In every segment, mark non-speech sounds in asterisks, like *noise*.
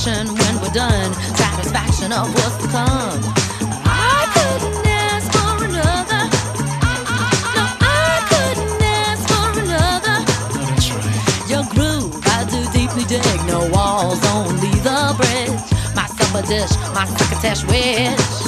satisfaction when we're done. Satisfaction of what's to come. I couldn't ask for another. No, I couldn't ask for another. That's right. Your groove, I do deeply dig. No walls, only the bridge. My supper dish, my crocketesh wish.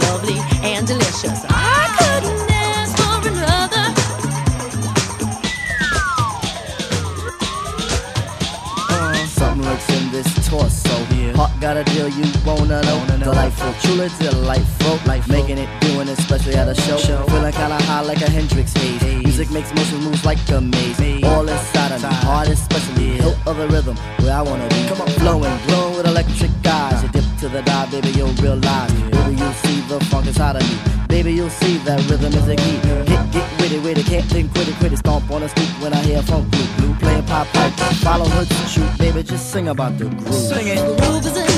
Lovely and delicious. I couldn't ask for another. Uh, something lurks in this torso. Heart got a deal you wanna know. Delightful, truly delightful. Life making it, doing it, especially at a show. show. Feeling kinda high like a Hendrix haze. Music makes motion moves like a maze. All inside of me, heart especially. Hilt of the rhythm, where I wanna be. Come on, flowing, glowing with electric eyes. You dip to the dive, baby, you'll realize. The funk inside of me. Baby, you'll see that rhythm is a key. Get, get with it, can't think, quit it, quit it. Stomp on the street when I hear funk blue, blue playing pop pipe. Follow her to shoot, baby, just sing about the groove. Sing it. Groove is in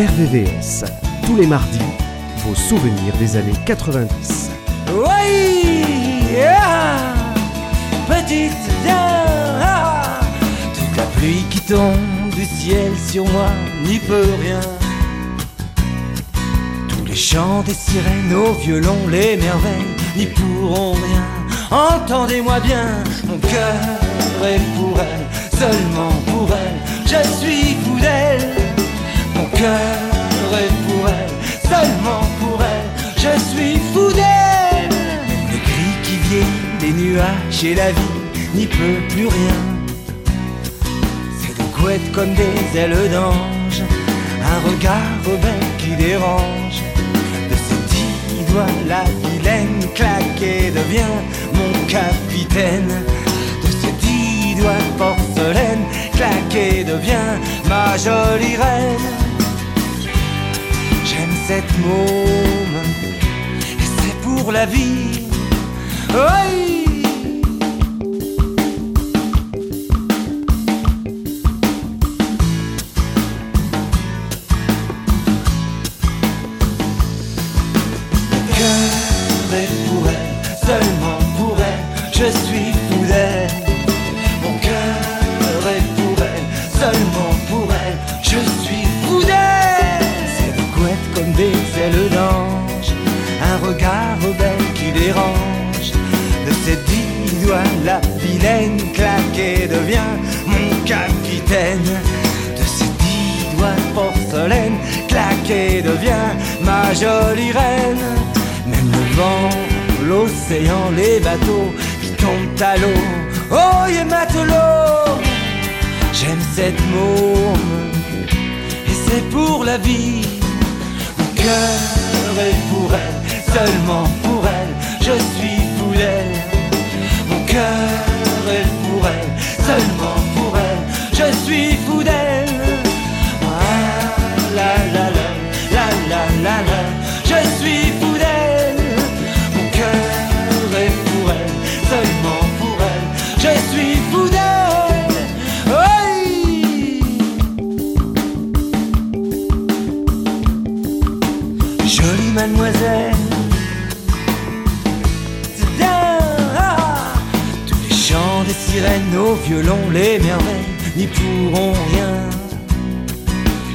RVVS, tous les mardis, vos souvenirs des années 90. Oui, petite toute la pluie qui tombe du ciel sur moi n'y peut rien. Tous les chants des sirènes au violon, les merveilles n'y pourront rien. Entendez-moi bien, mon cœur est pour elle, seulement pour elle, je suis fou d'elle. Pour elle, seulement pour elle, je suis fou d'elle. Le gris qui vient des nuages et la vie n'y peut plus rien. C'est de couettes comme des ailes d'ange, un regard rebelle qui dérange. De ses dix doigts, la vilaine claquée devient mon capitaine. De ses dix doigts porcelaine claquée devient ma jolie reine. Cette môme c'est pour la vie. Oui. L'océan, les bateaux qui tombent à l'eau. Oh, et matelot, j'aime cette môme, et c'est pour la vie. Mon cœur est pour elle, seulement pour elle, je suis fou d'elle. Mon cœur est pour elle, seulement pour elle, je suis fou d'elle. Sirènes, nos violons, les merveilles n'y pourront rien.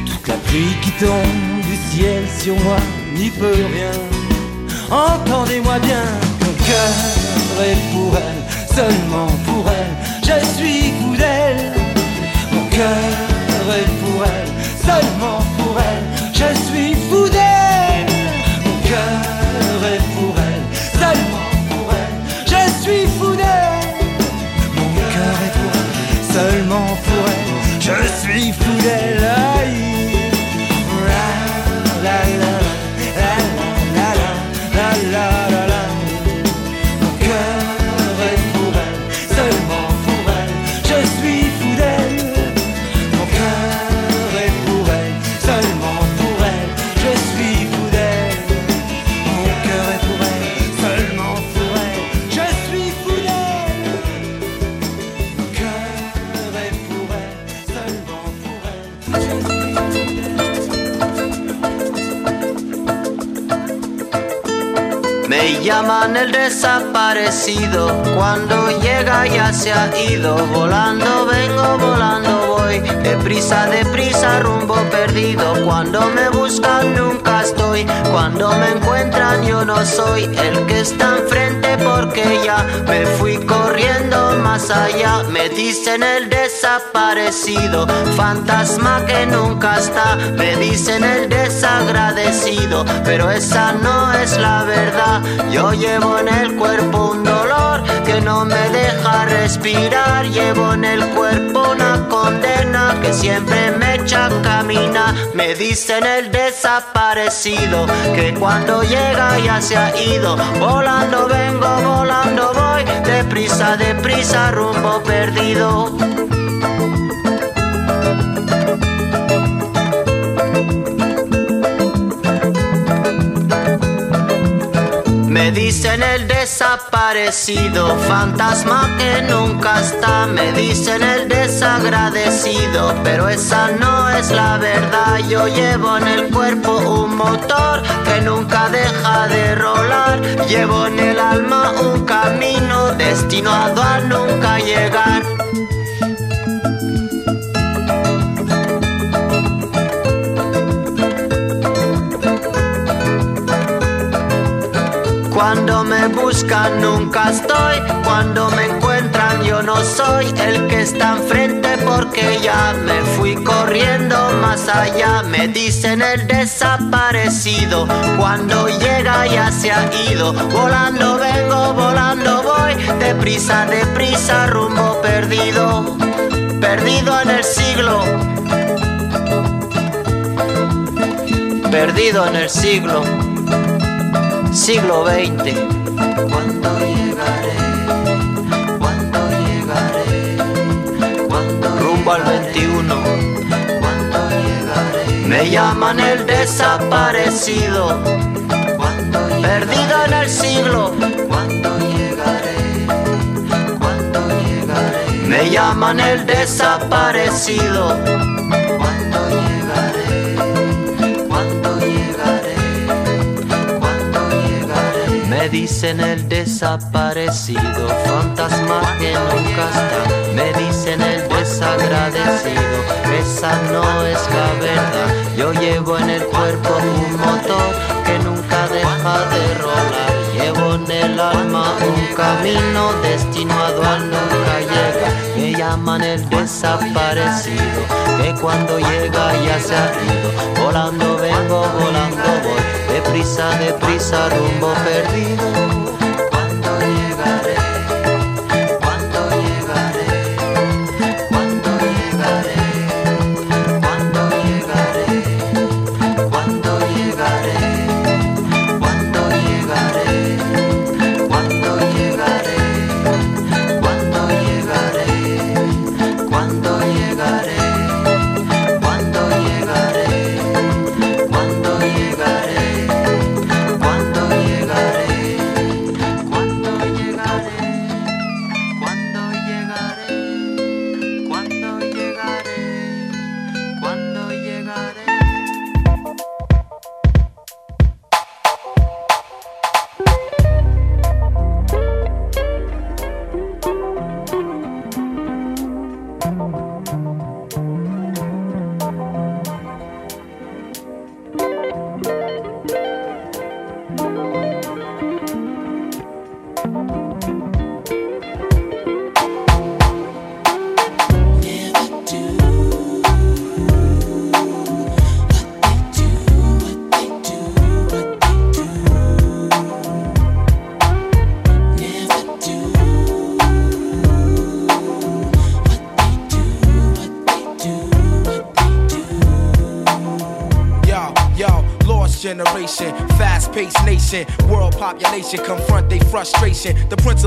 Toute la pluie qui tombe du ciel sur moi n'y peut rien. Entendez-moi bien, mon cœur est pour elle, seulement pour elle, je suis fou d'elle. Mon cœur est pour elle, seulement pour elle, Leave. Me llaman el desaparecido, cuando llega ya se ha ido, volando vengo, volando voy, deprisa, deprisa, rumbo perdido, cuando me buscan nunca estoy, cuando me encuentran yo no soy el que está enfrente porque ya me fui corriendo más allá, me dicen el desaparecido, fantasma que nunca está, me dicen el desagradecido, pero esa no es la verdad. Yo llevo en el cuerpo un dolor no me deja respirar. Llevo en el cuerpo una condena que siempre me echa a caminar. Me dicen el desaparecido que cuando llega ya se ha ido. Volando vengo, volando voy. Deprisa, deprisa, rumbo perdido. Dicen el desaparecido, fantasma que nunca está. Me dicen el desagradecido, pero esa no es la verdad. Yo llevo en el cuerpo un motor que nunca deja de rolar. Llevo en el alma un camino destinado a nunca llegar. Cuando me buscan nunca estoy, cuando me encuentran yo no soy el que está enfrente porque ya me fui corriendo más allá. Me dicen el desaparecido, cuando llega ya se ha ido. Volando vengo, volando voy, deprisa, deprisa, rumbo perdido, perdido en el siglo. Perdido en el siglo siglo XX. ¿Cuándo llegaré? ¿Cuándo llegaré? ¿Cuándo rumbo al 21? ¿Cuándo llegaré? Me llaman el desaparecido. ¿Cuándo Perdido en el siglo. ¿Cuándo llegaré? ¿Cuándo llegaré? Me llaman el desaparecido. ¿Cuándo dicen el desaparecido, fantasma que nunca está. Me dicen el desagradecido, esa no es la verdad. Yo llevo en el cuerpo un motor que nunca deja de rolar. Llevo en el alma, un camino destinado al nunca llega. Llaman el desaparecido, que cuando llega ya se ha ido. Volando vengo, volando voy, deprisa, deprisa, rumbo perdido.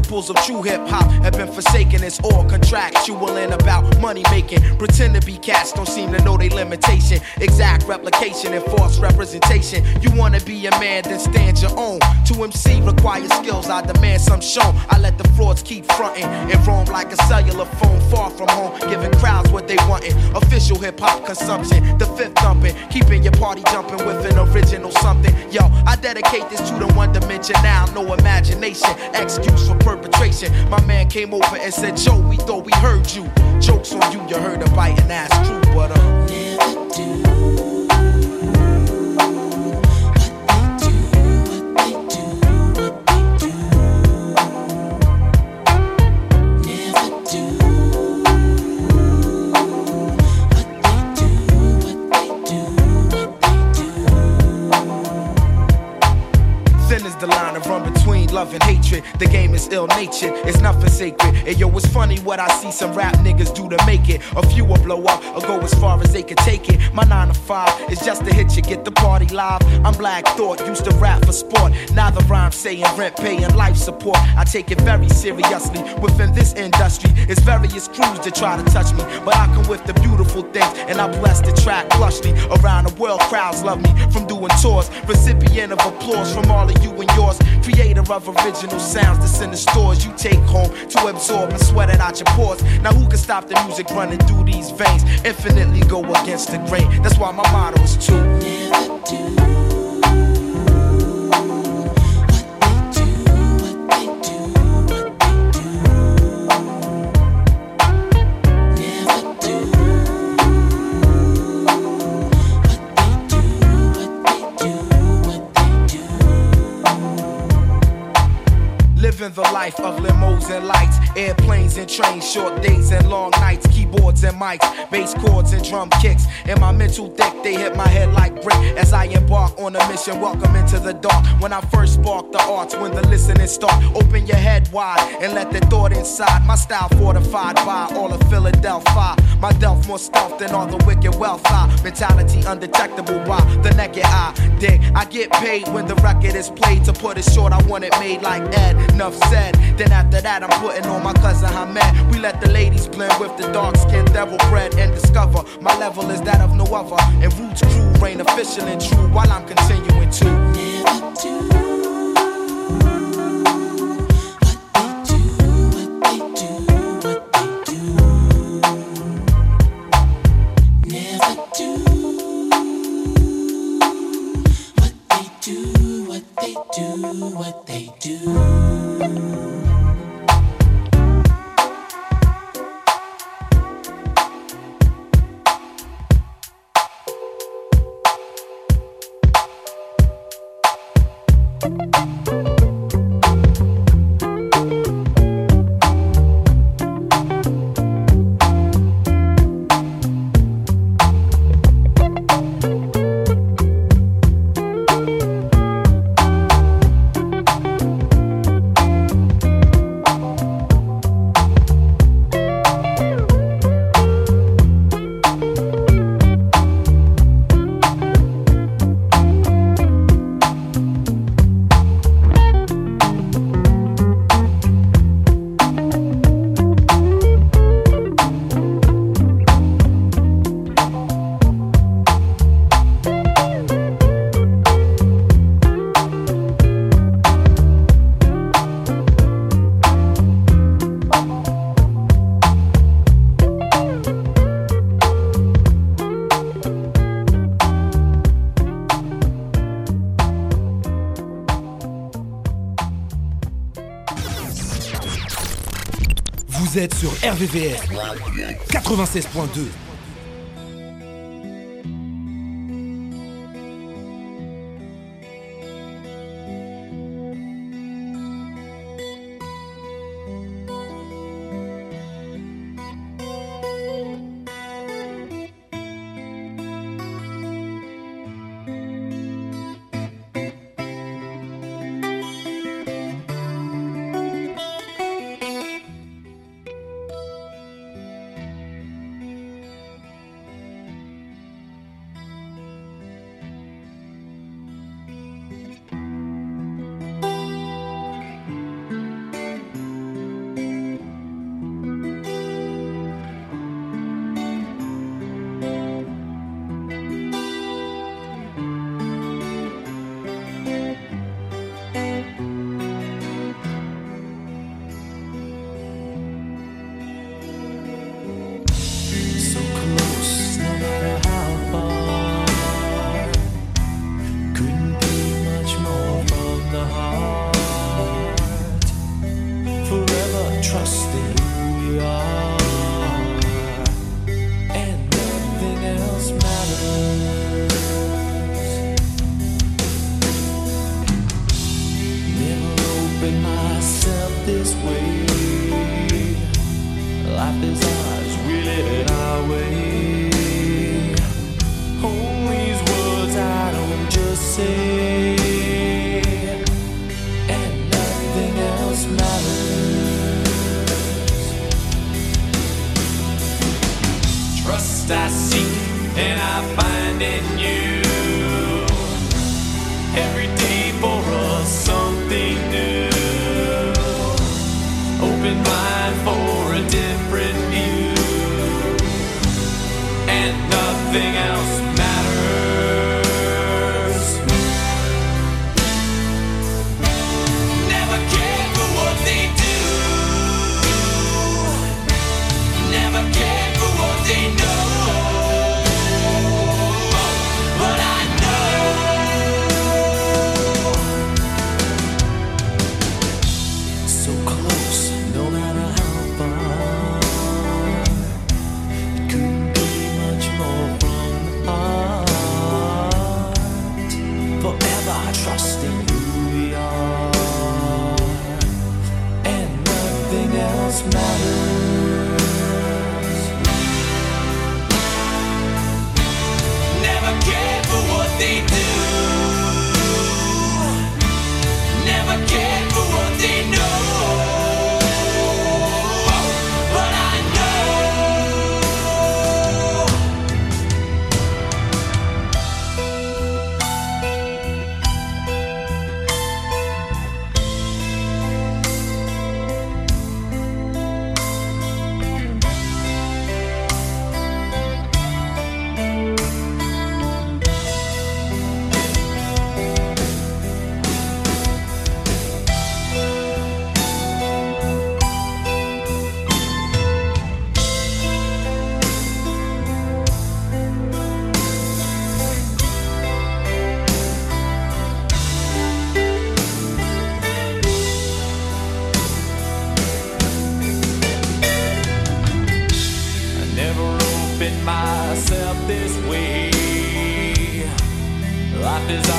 Principles of true hip hop have been forsaken. It's all contractual and about money making. Pretend to be cats, don't seem to know their limitation. Exact replication and false representation. You wanna be a man, then stand your own. To MC requires skills, I demand some shown. I let the frauds keep fronting and roam like a cellular phone far from home, giving crowds what they wantin'. Official hip hop consumption, the fifth thumping, keeping your party jumping with an original something. Yo, I dedicate this to the one dimension now, no imagination, excuse for perpetration. My man came over and said, Joe, we thought we heard you. Jokes on you, you heard a and that's true, but uh. Is ill natured, it's nothing sacred. And yo, it's funny what I see some rap niggas do to make it. A few will blow up or go as far as they can take it. My 9 to 5 is just to hit you, get the party live. I'm Black Thought, used to rap for sport. Now the rhyme saying rent, paying life support. I take it very seriously. Within this industry, it's various crews that try to touch me. But I come with the beautiful things, and I bless the track lushly. Around the world, crowds love me from doing tours. Recipient of applause from all of you and yours. Creator of original sounds that's in the stores you take home to absorb and sweat it out your pores. Now who can stop the music running through these veins? Infinitely go against the grain. That's why my motto is to Living never life of limos and lights, airplanes and trains, short days and long nights, keyboards and mics, bass chords and drum kicks. In my mental deck, they hit my head like brick as I embark on a mission. Welcome into the dark. When I first spark the arts, when the listening start, open your head wide and let the thought inside. My style fortified by all of Philadelphia. My delf more stealth than all the wicked wealth. I mentality undetectable by the naked eye. Dig, I get paid when the record is played. To put it short, I want it made like Ed. Enough said. Then after that, I'm putting on my cousin Hamed. We let the ladies blend with the dark skinned devil bread and discover my level is that of no other. And Roots crew reign official and true while I'm continuing to. Vous êtes RVVS 96.2. myself this way. Life is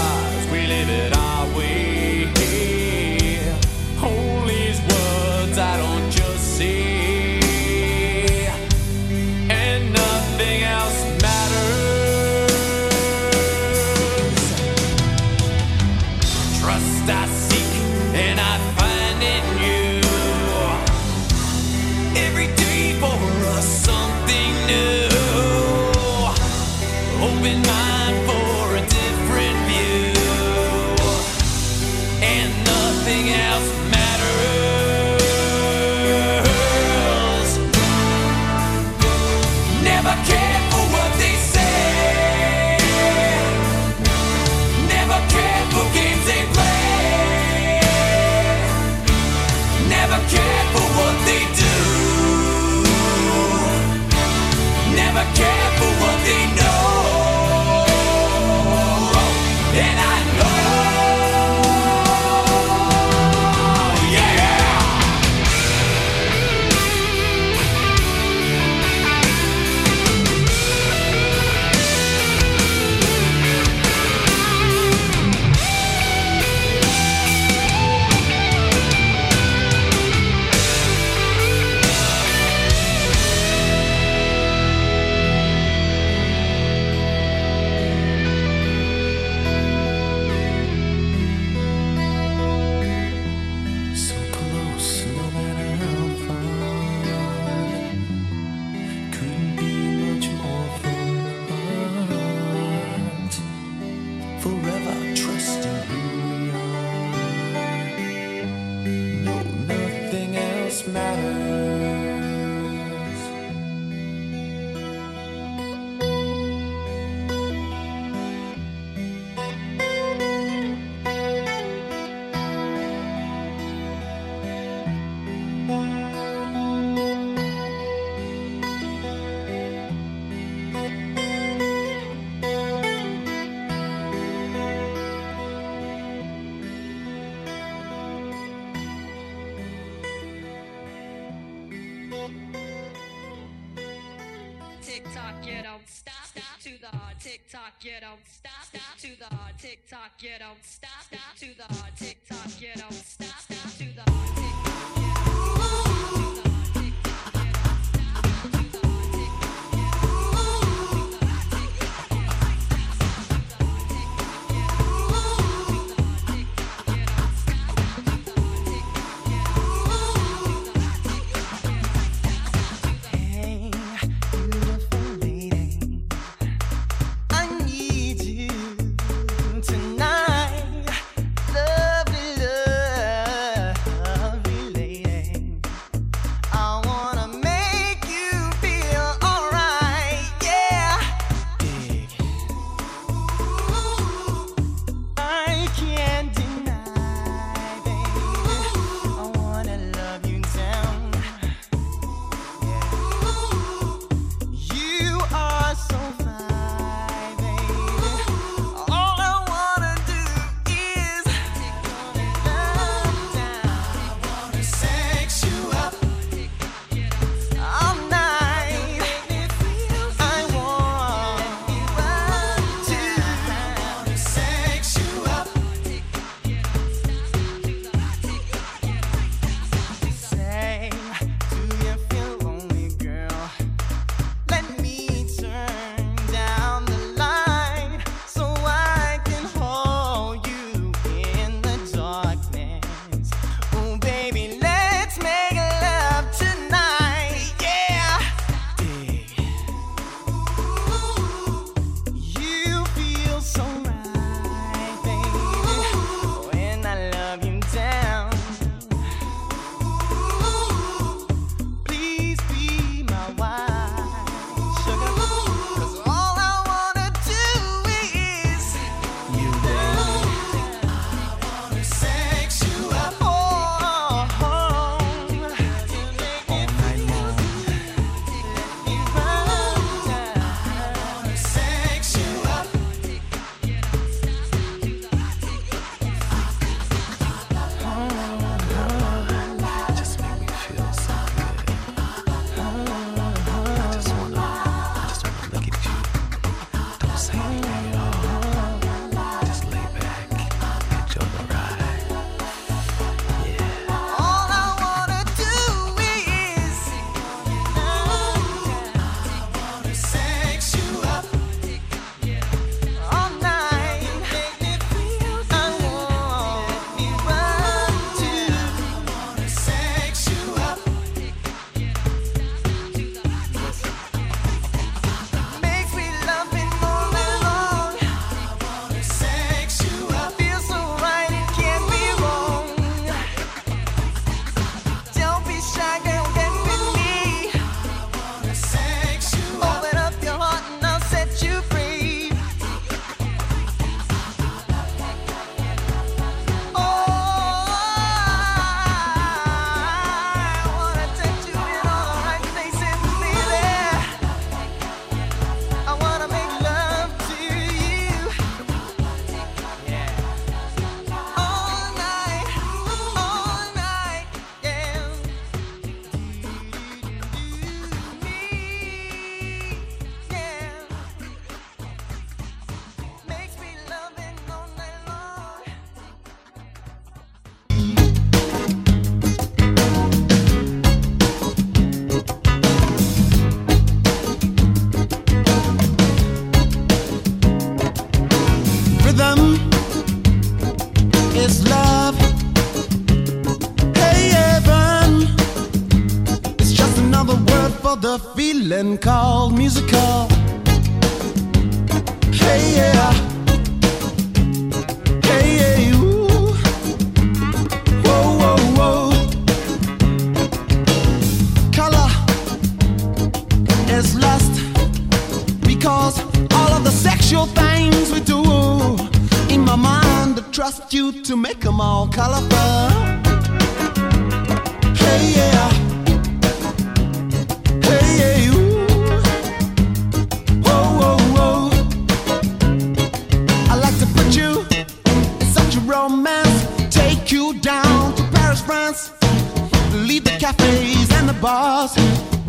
you don't stop, stop to the hard tick tock, you don't stop, stop to the hard tick.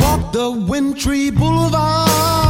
walk the wintry boulevard.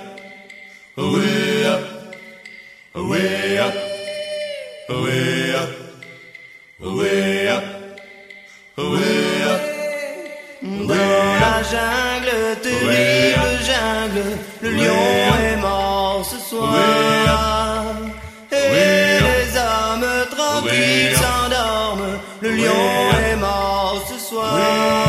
Le lion est mort ce soir. Et les âmes tranquilles s'endorment. Le lion est mort ce soir.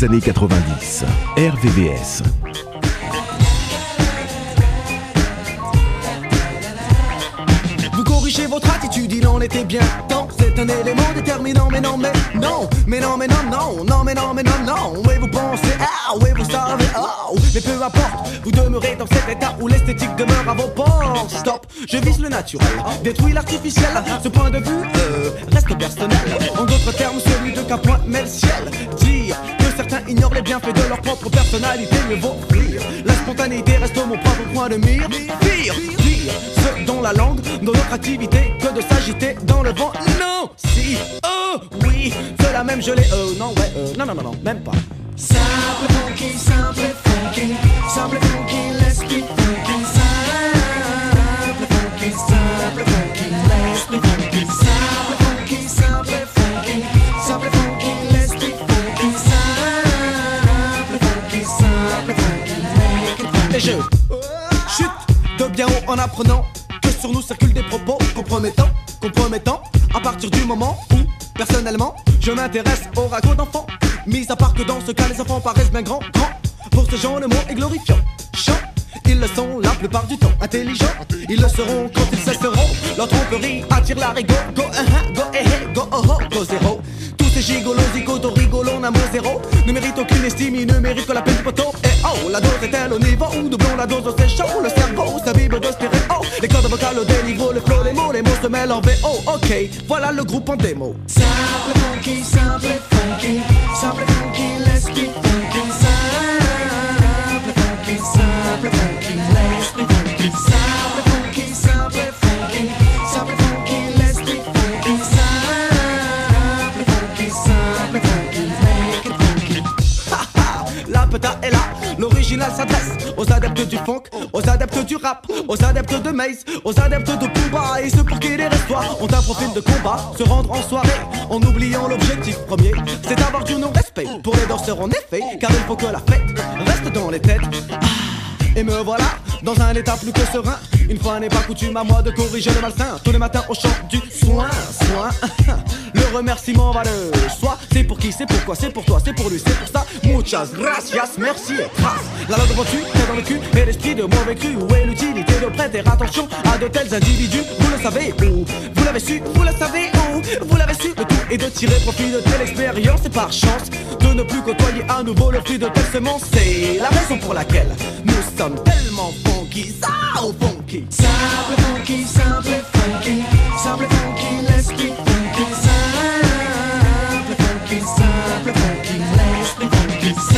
Années 90. RVVS. Vous corrigez votre attitude, il en était bien temps. C'est un élément déterminant, mais non, mais non, mais non, mais non, non, non, mais non, mais non, non. Oui, vous pensez, ah, oui, vous savez, oh, mais peu importe, vous demeurez dans cet état où l'esthétique demeure à vos portes. Stop, je vise le naturel, détruis l'artificiel. Ce point de vue euh, reste personnel. En d'autres termes, celui de qu'un point met le ciel. Dire certains ignorent les bienfaits de leur propre personnalité, mieux vaut rire. La spontanéité reste mon propre point de mire. Pire, pire, ce dont la langue, dans notre activité, que de s'agiter dans le vent. Non, si, oh, oui, cela même je l'ai, euh, non, ouais, euh, non, non, non, non, même pas. Simple funky, simple funky, simple funky, let's be bien haut en apprenant que sur nous circulent des propos compromettants, compromettants. À partir du moment où, personnellement, je m'intéresse au ragot d'enfants. Mis à part que dans ce cas, les enfants paraissent bien grands, grands. Pour ce genre, le mot est glorifiant. Chant, ils le sont la plupart du temps. Intelligents, ils le seront quand ils cesseront. Leur tromperie attire la rigo. Go, uh -huh, go, eh, eh, go, oh, oh, go, zéro. Tous ces gigolos, zigotos, rigolos, n'a mot zéro. Ne méritent aucune estime, ils ne méritent que la peine du poteau. Et oh, la dose est-elle au niveau où doublons la dose, c'est chaud. Le cerveau, sa bible de stéréo. Les cordes vocales au déniveau, le flow, les mots, les mots se mêlent en VO. Ok, voilà le groupe en démo. Simple funky, simple funky, simple funky, let's be s'adresse aux adeptes du funk, aux adeptes du rap, aux adeptes de Maze, aux adeptes de Pumba et ceux pour qui les restoirs ont un profil de combat, se rendre en soirée en oubliant l'objectif premier, c'est d'avoir du non-respect pour les danseurs en effet, car il faut que la fête reste dans les têtes. Ah, Et me voilà dans un état plus que serein. Une fois n'est pas coutume à moi de corriger le malsain. Tous les matins au chant du soin, soin. *laughs* remerciement va de soi. C'est pour qui, c'est pourquoi, c'est pour toi, c'est pour lui, c'est pour ça. Muchas gracias, merci et. La langue devant tu, dans le cul, et l'esprit de mauvais cru. Où est l'utilité de prêter attention à de tels individus? Vous le savez où? Vous l'avez su, vous le savez où? Vous l'avez su, le tout est de tirer profit de telle expérience et par chance de ne plus côtoyer à nouveau le fruit de telle semence. C'est la raison pour laquelle nous sommes tellement funky, ça au funky. Simple funky, simple funky, simple funky, let's let's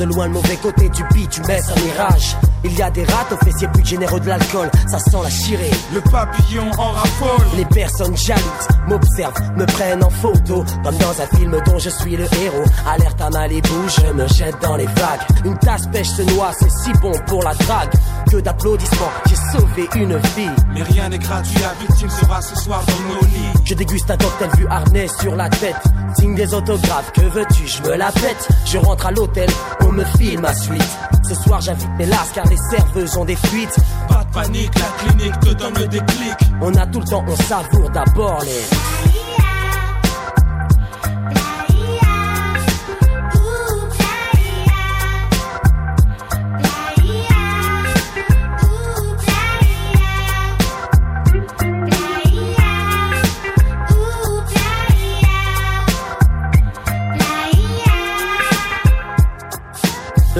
de loin le mauvais côté du bitumen, un mirage. Il y a des rats aux fessiers plus généreux de l'alcool, ça sent la chirée. Le papillon en raffole. Les personnes jalouses m'observent, me prennent en photo, comme dans un film dont je suis le héros. Alerte à Malibu, je me jette dans les vagues. Une tasse pêche se noie, c'est si bon pour la drague. Que d'applaudissements, j'ai sauvé une vie. Mais rien n'est gratuit, la victime sera ce soir dans nos lits. Je déguste un cocktail vu harnais sur la tête. Signe des autographes, que veux-tu, je me la pète. Je rentre à l'hôtel, on me file ma suite. Ce soir j'invite mes lasses car les serveuses ont des fuites. Pas de panique, la clinique te donne le déclic. On a tout le temps, on savoure d'abord les.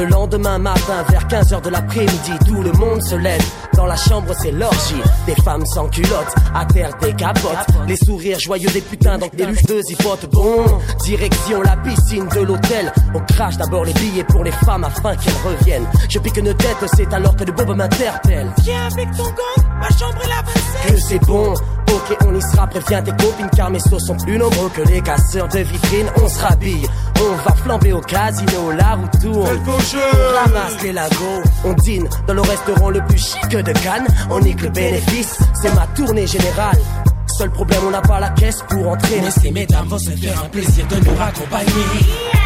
Le lendemain matin, vers 15h de l'après-midi, tout le monde se lève. Dans la chambre, c'est l'orgie. Des femmes sans culottes, à terre des capotes. Les sourires joyeux des putains, donc des luchteuses hypotes. Bon, direction la piscine de l'hôtel. On crache d'abord les billets pour les femmes afin qu'elles reviennent. Je pique une tête, c'est alors que le bob m'interpelle. Viens avec ton gang, ma chambre est la 27. Que c'est bon, ok, on y sera. Préviens tes copines car mes sauces sont plus nombreux que les casseurs de vitrines. On se rhabille, on va flamber au casino, la roue tourne. On ramasse les lingots, on dîne dans le restaurant le plus chic de Cannes. On nique le bénéfice, c'est ma tournée générale. Seul problème, on n'a pas la caisse pour entrer. Mais ces mesdames vont se faire un plaisir de nous raccompagner.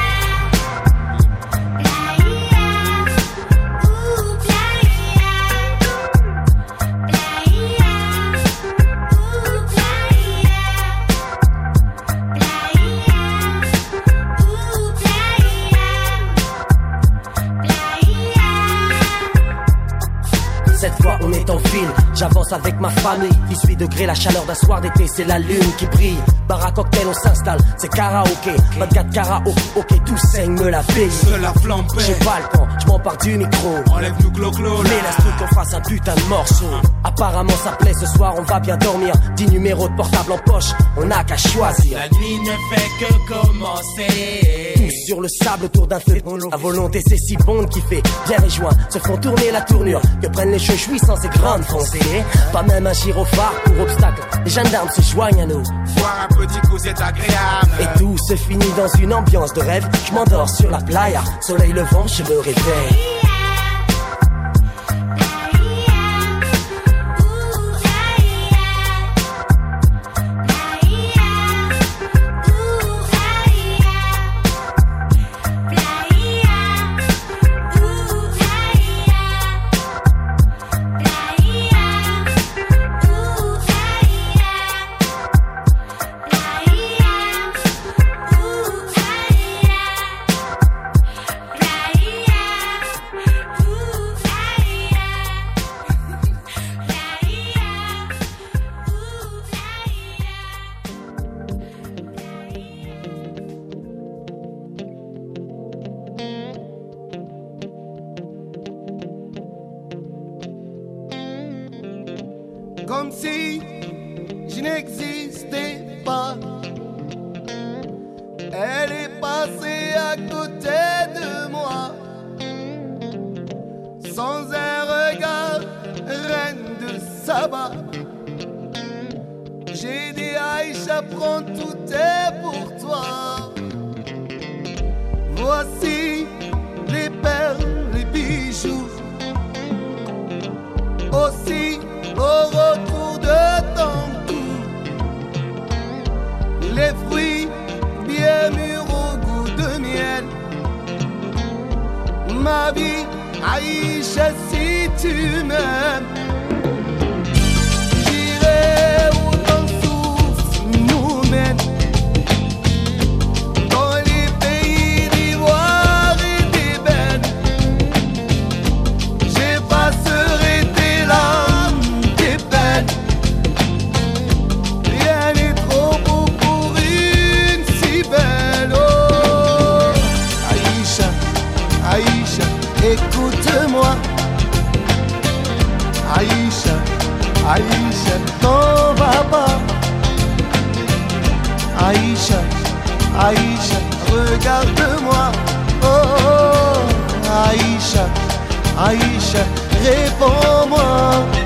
Cette fois on est en ville, j'avance avec ma famille. 18 degrés, la chaleur d'un soir d'été, c'est la lune qui brille. Bar à cocktail, on s'installe, c'est karaoké. 24 karaoké, ok, tout saigne, me la paye Se la flambe. J'ai pas le temps, je m'empare du micro. Enlève-nous clo-clo. Mais laisse-nous qu'on fasse un putain de morceau. Apparemment ça plaît. Ce soir, on va bien dormir. 10 numéros de portable en poche, on n'a qu'à choisir. La nuit ne fait que commencer. Tous sur le sable autour d'un feu La volonté c'est si bon qui fait Bien et joints. Se font tourner la tournure. Que prennent les cheveux sans ces grandes foncées Pas même un gyrophare pour obstacle. Les gendarmes se joignent à nous. Boire un petit coup, c'est agréable. Et tout se finit dans une ambiance de rêve. Je m'endors sur la playa. Soleil levant, je me réveille Vas pas. Aïcha, Aïcha, regarde-moi. Oh, Aïcha, Aïcha, réponds-moi.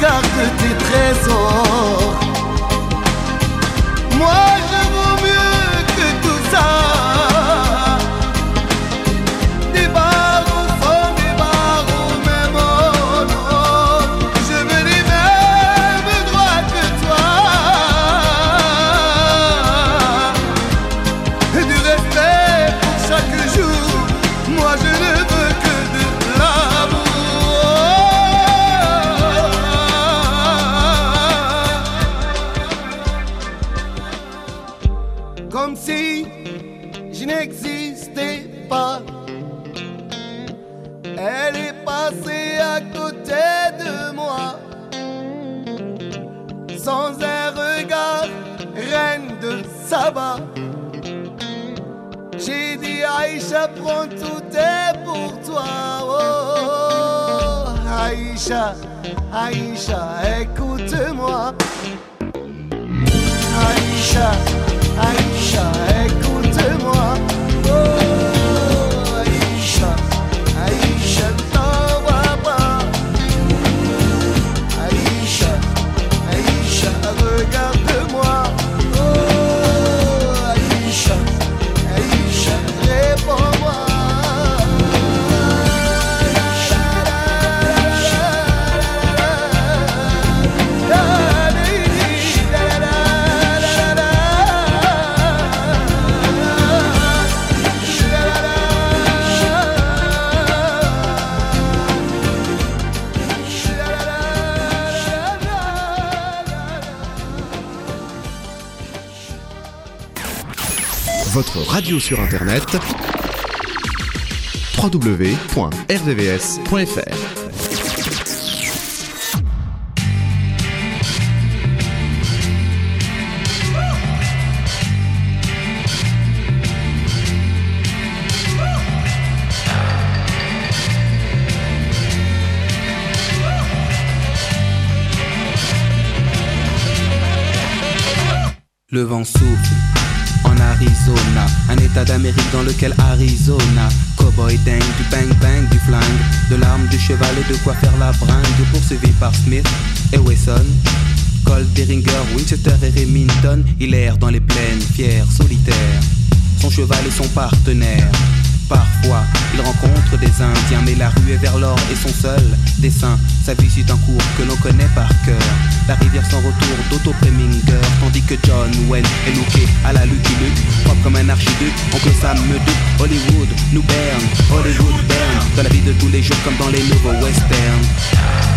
Garde de tes trésors. Moi, Aïcha, Aïcha, écoute-moi. Aïcha, Aïcha, écoute-moi. Votre radio sur Internet www.rdvs.fr Winchester et Remington, il erre dans les plaines, fier, solitaire. Son cheval est son partenaire. Parfois, il rencontre des Indiens, mais la rue est vers l'or et son seul dessin. Sa vie suit un cours que l'on connaît par cœur. La rivière sans retour d'Otto Preminger, tandis que John Wayne est looké à la Lucky Luke, propre comme un archiduc. Oncle Sam me doute, Hollywood nous berne, Hollywood berne, dans la vie de tous les jours comme dans les nouveaux westerns.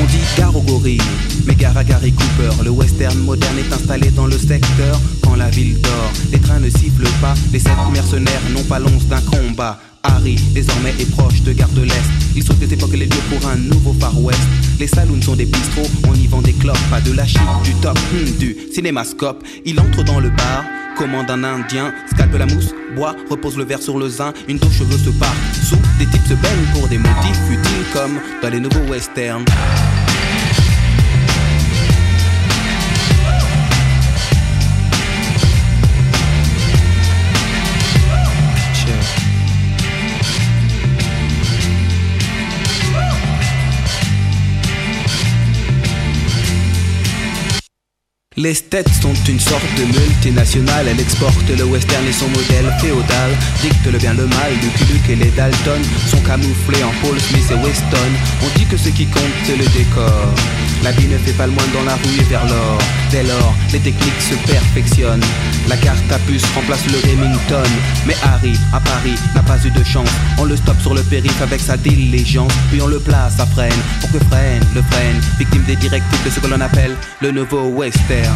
On dit gare aux gorilles, mais gare à Gary Cooper. Le western moderne est installé dans le secteur quand la ville dort. Les trains ne sifflent pas, les sept mercenaires n'ont pas l'once d'un combat. Harry, désormais, est proche de Gare de l'Est. Il saute des époques les lieux pour un nouveau Far West. Les saloons sont des bistrots, on y vend des clopes, pas de la shit, du top, hmm, du cinémascope. Il entre dans le bar, commande un indien, scalpe la mousse, boit, repose le verre sur le zin, une douche cheveux se part. Sous, des types se baignent pour des motifs futiles comme dans les nouveaux westerns. Les States sont une sorte de multinationale, elle exporte le western et son modèle féodal, dicte le bien le mal, Lucky Luke et les Dalton sont camouflés en Paul Smith et Weston. On dit que ce qui compte c'est le décor. La vie ne fait pas le moins dans la rue et vers l'or. Dès lors, les techniques se perfectionnent. La carte à puce remplace le Remington. Mais Harry, à Paris, n'a pas eu de chance. On le stoppe sur le périph' avec sa diligence. Puis on le place à freine pour que freine le freine. Victime des directives de ce que l'on appelle le nouveau western.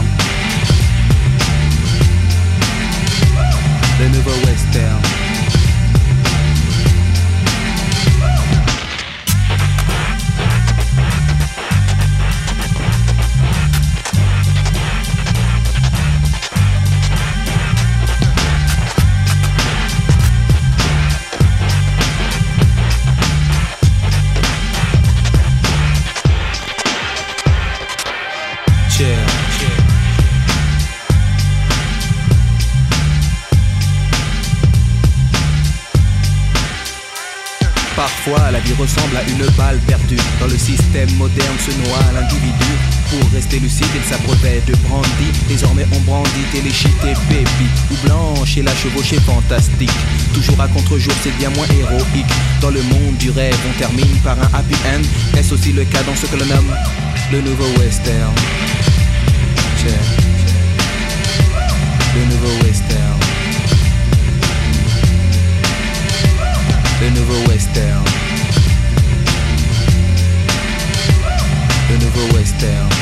Le nouveau western. Chill. Ressemble à une balle perdue. Dans le système moderne se noie l'individu. Pour rester lucide, il s'abreuvait de brandy. Désormais, on brandit téléchité baby. Ou blanche et la chevauchée fantastique. Toujours à contre-jour, c'est bien moins héroïque. Dans le monde du rêve, on termine par un happy end. Est-ce aussi le cas dans ce que l'on nomme le nouveau western? Le nouveau western. Le nouveau western. Le nouveau western.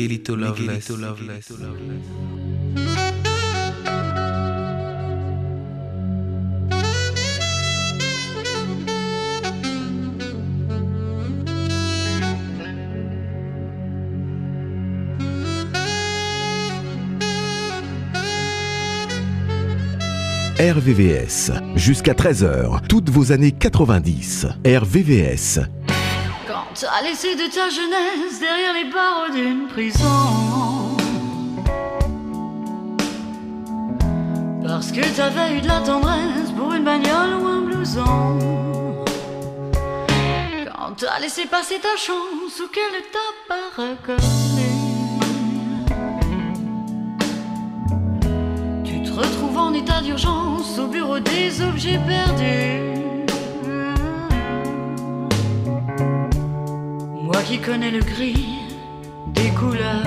Miguelito Loveless, Loveless, Loveless. RVVS, jusqu'à 13h, toutes vos années 90. RVVS, t'as laissé de ta jeunesse derrière les barreaux d'une prison. Parce que t'avais eu de la tendresse pour une bagnole ou un blouson. Quand t'as laissé passer ta chance ou qu'elle t'a pas reconnu. Tu te retrouves en état d'urgence au bureau des objets perdus. Qui connais le gris des couleurs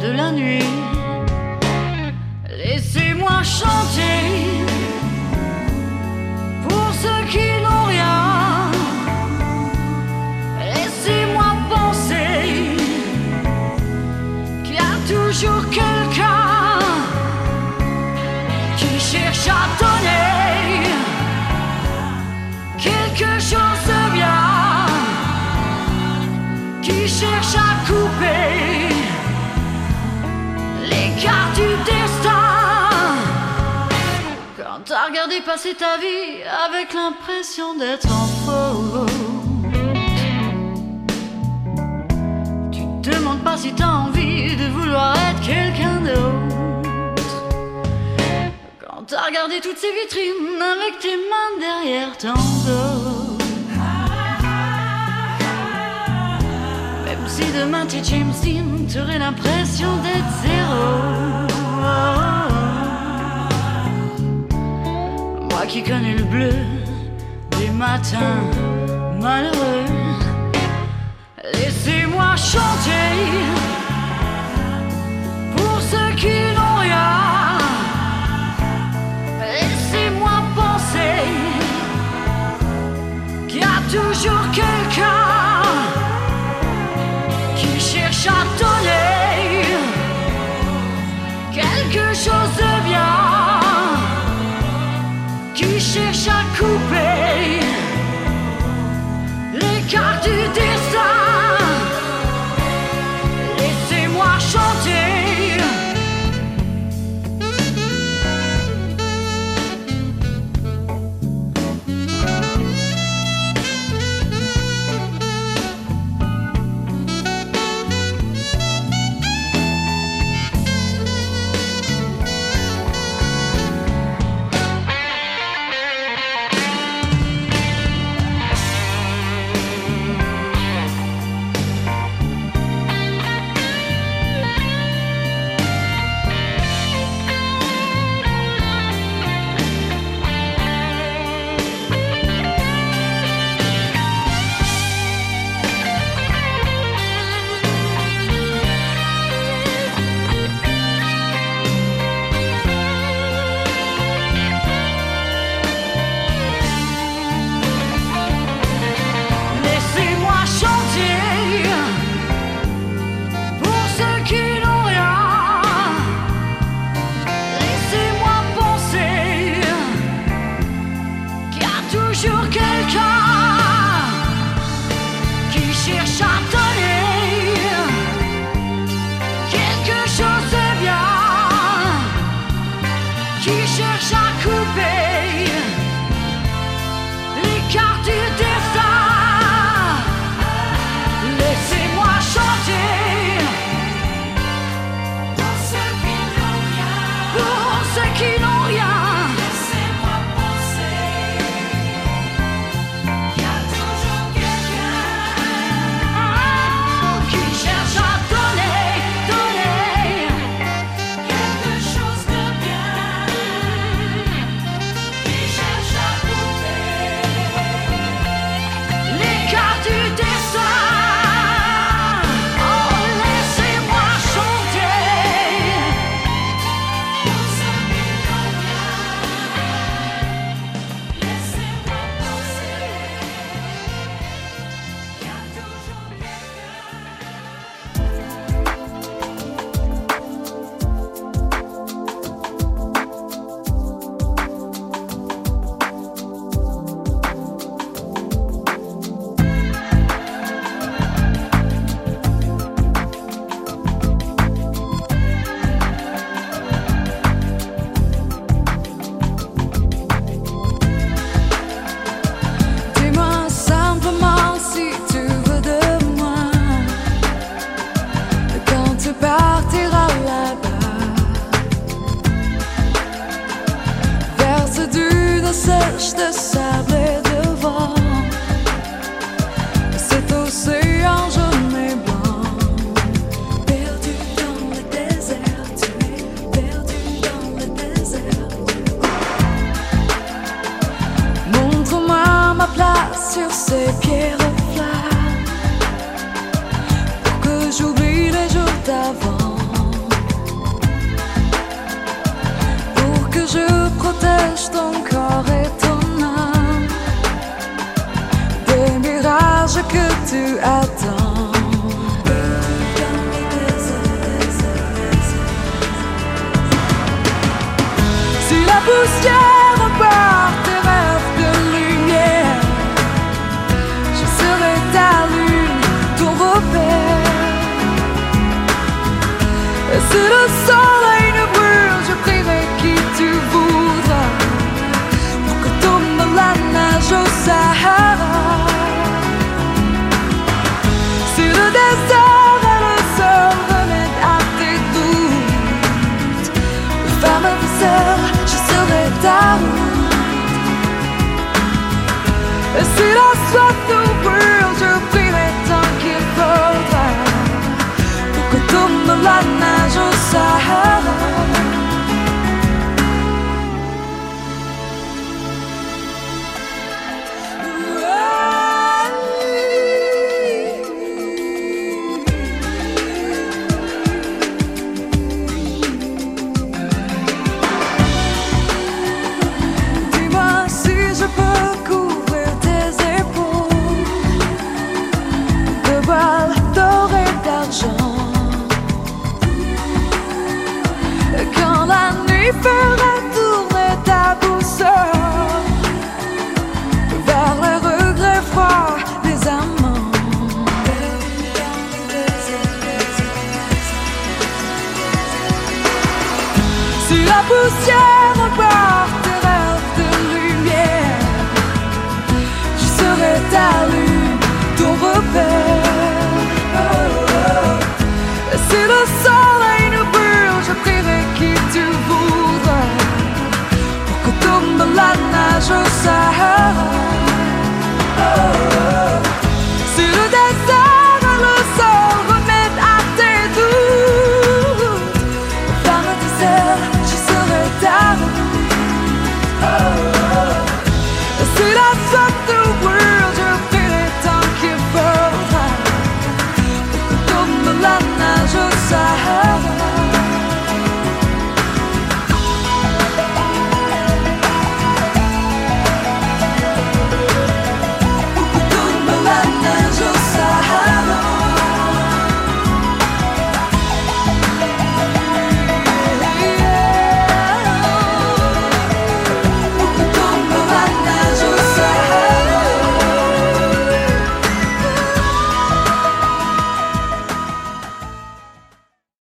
de la nuit, laissez-moi chanter pour ceux qui T'as regardé passer ta vie avec l'impression d'être en faute, tu te demandes pas si t'as envie de vouloir être quelqu'un d'autre. Quand t'as regardé toutes ces vitrines avec tes mains derrière ton dos. Même si demain t'es James Dean, t'aurais l'impression d'être zéro. Moi qui connais le bleu des matins malheureux, laissez-moi chanter